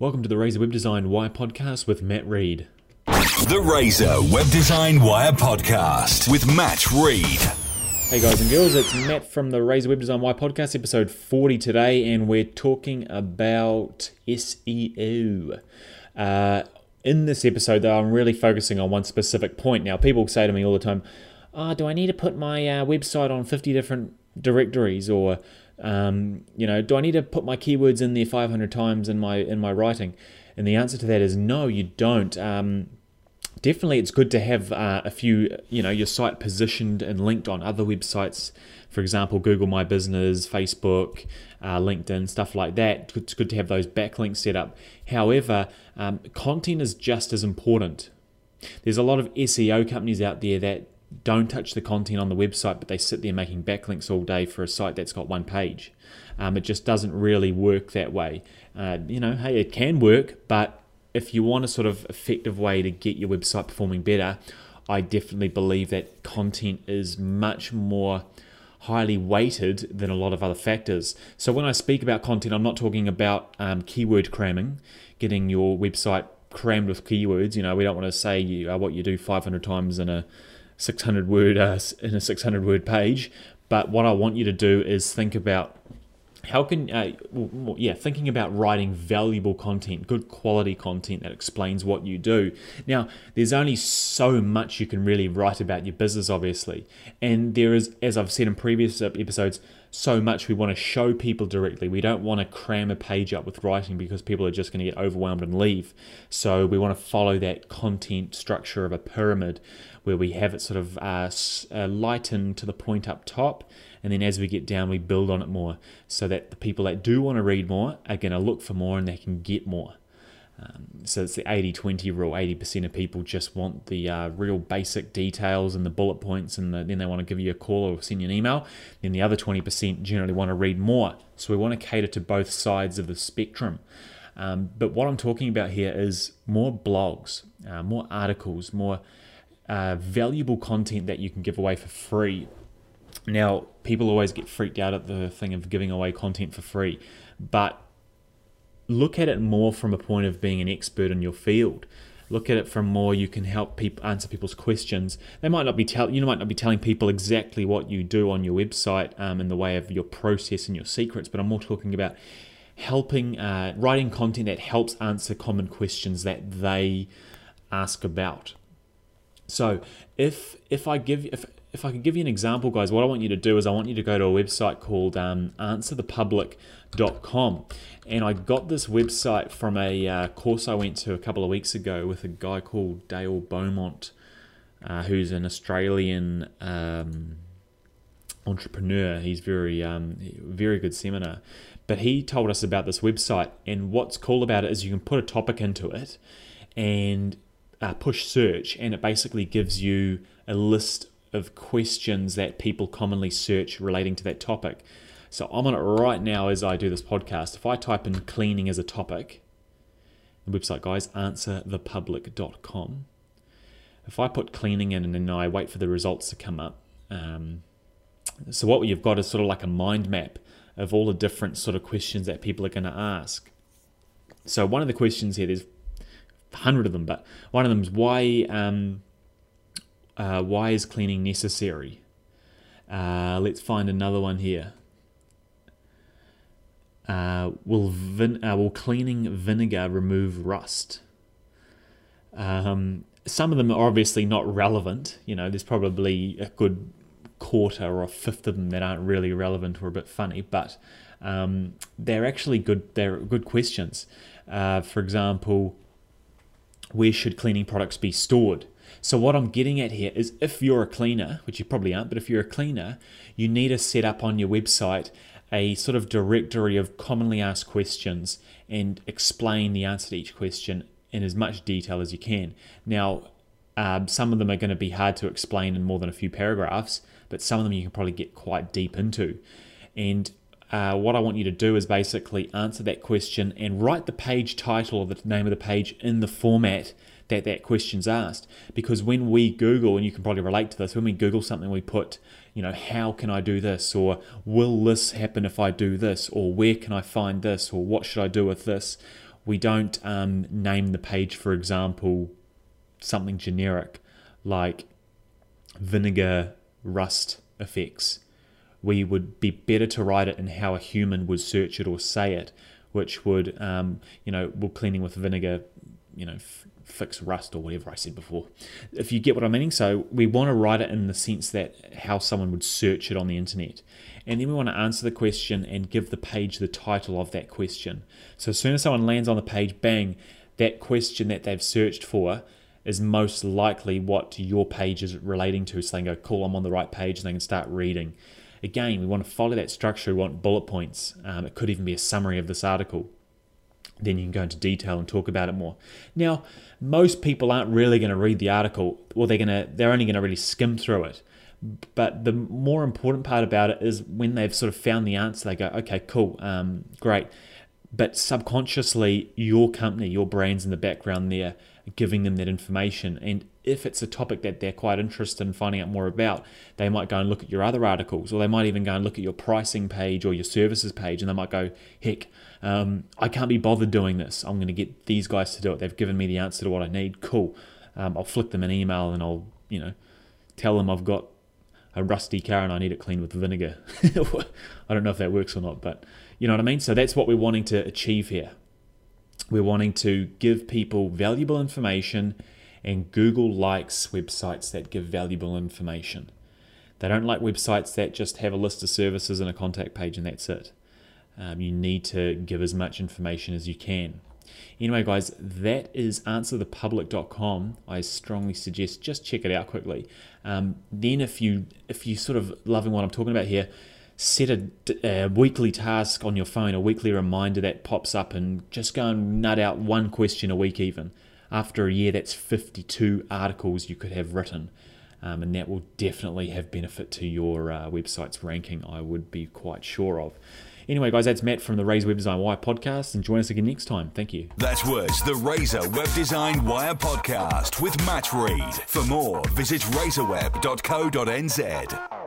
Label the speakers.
Speaker 1: Welcome to the Razor Web Design Wire podcast with Matt Reed.
Speaker 2: The Razor Web Design Wire podcast with Matt Reed.
Speaker 1: Hey guys and girls, it's Matt from the Razor Web Design Wire podcast, episode 40 today, and we're talking about SEO. Uh, in this episode, though, I'm really focusing on one specific point. Now, people say to me all the time, oh, do I need to put my uh, website on 50 different directories or um, you know do I need to put my keywords in there 500 times in my in my writing? And the answer to that is no you don't. Um, definitely it's good to have uh, a few you know your site positioned and linked on other websites. For example google my business facebook uh, linkedin stuff like that. It's good to have those backlinks set up. However um, content is just as important. There's a lot of seo companies out there that don't touch the content on the website, but they sit there making backlinks all day for a site that's got one page. Um, it just doesn't really work that way. Uh, you know, hey, it can work, but if you want a sort of effective way to get your website performing better, I definitely believe that content is much more highly weighted than a lot of other factors. So when I speak about content, I'm not talking about um, keyword cramming, getting your website crammed with keywords. You know, we don't want to say you, uh, what you do 500 times in a 600 word uh, in a 600 word page. But what I want you to do is think about how can uh, yeah thinking about writing valuable content good quality content that explains what you do. Now there's only so much you can really write about your business obviously. And there is as i've said in previous episodes so much we want to show people directly. We don't want to cram a page up with writing because people are just going to get overwhelmed and leave. So we want to follow that content structure of a pyramid where we have it sort of uh, uh, lighten to the point up top and then as we get down, we build on it more so that the people that do want to read more are going to look for more and they can get more. Um, so it's the 80 20 rule 80% of people just want the uh, real basic details and the bullet points, and the, then they want to give you a call or send you an email. Then the other 20% generally want to read more. So we want to cater to both sides of the spectrum. Um, but what I'm talking about here is more blogs, uh, more articles, more uh, valuable content that you can give away for free now, people always get freaked out at the thing of giving away content for free, but look at it more from a point of being an expert in your field. Look at it from more you can help people answer people's questions. They might not be tell you might not be telling people exactly what you do on your website um, in the way of your process and your secrets, but I'm more talking about helping uh, writing content that helps answer common questions that they ask about. So if if I give if if I could give you an example, guys, what I want you to do is I want you to go to a website called um, answerthepublic.com. And I got this website from a uh, course I went to a couple of weeks ago with a guy called Dale Beaumont, uh, who's an Australian um, entrepreneur. He's very, um, very good seminar. But he told us about this website. And what's cool about it is you can put a topic into it and uh, push search, and it basically gives you a list of questions that people commonly search relating to that topic. So I'm on it right now as I do this podcast. If I type in cleaning as a topic, the website guys, answerthepublic.com. If I put cleaning in and then I wait for the results to come up, um, so what you've got is sort of like a mind map of all the different sort of questions that people are going to ask. So one of the questions here, there's hundred of them, but one of them is why um, uh, why is cleaning necessary? Uh, let's find another one here. Uh, will, vin- uh, will cleaning vinegar remove rust? Um, some of them are obviously not relevant. You know, there's probably a good quarter or a fifth of them that aren't really relevant or a bit funny, but um, they're actually good. They're good questions. Uh, for example, where should cleaning products be stored? So, what I'm getting at here is if you're a cleaner, which you probably aren't, but if you're a cleaner, you need to set up on your website a sort of directory of commonly asked questions and explain the answer to each question in as much detail as you can. Now, um, some of them are going to be hard to explain in more than a few paragraphs, but some of them you can probably get quite deep into. And uh, what I want you to do is basically answer that question and write the page title or the name of the page in the format that that question's asked. Because when we Google, and you can probably relate to this, when we Google something, we put, you know, how can I do this? Or will this happen if I do this? Or where can I find this? Or what should I do with this? We don't um, name the page, for example, something generic like vinegar rust effects. We would be better to write it in how a human would search it or say it, which would, um, you know, we'll cleaning with vinegar, you know, f- fix rust or whatever I said before. If you get what I'm meaning, so we want to write it in the sense that how someone would search it on the internet. And then we want to answer the question and give the page the title of that question. So as soon as someone lands on the page, bang, that question that they've searched for is most likely what your page is relating to. So they can go, cool, I'm on the right page, and they can start reading. Again, we want to follow that structure. We want bullet points. Um, it could even be a summary of this article. Then you can go into detail and talk about it more. Now, most people aren't really going to read the article, or they're going to they're only going to really skim through it. But the more important part about it is when they've sort of found the answer, they go, okay, cool, um, great. But subconsciously, your company, your brain's in the background there, giving them that information. And if it's a topic that they're quite interested in finding out more about, they might go and look at your other articles, or they might even go and look at your pricing page or your services page, and they might go, heck, um, I can't be bothered doing this. I'm going to get these guys to do it. They've given me the answer to what I need. Cool. Um, I'll flick them an email and I'll, you know, tell them I've got a rusty car and I need it cleaned with vinegar. I don't know if that works or not, but you know what I mean? So that's what we're wanting to achieve here. We're wanting to give people valuable information, and Google likes websites that give valuable information. They don't like websites that just have a list of services and a contact page and that's it. Um, you need to give as much information as you can. Anyway, guys, that is answerthepublic.com. I strongly suggest just check it out quickly. Um, then, if you if you sort of loving what I'm talking about here, set a, a, weekly task on your phone, a weekly reminder that pops up, and just go and nut out one question a week. Even after a year, that's 52 articles you could have written. Um, and that will definitely have benefit to your uh, website's ranking, I would be quite sure of. Anyway, guys, that's Matt from the Razor Web Design Wire podcast, and join us again next time. Thank you.
Speaker 2: That was the Razor Web Design Wire podcast with Matt Reed. For more, visit razorweb.co.nz.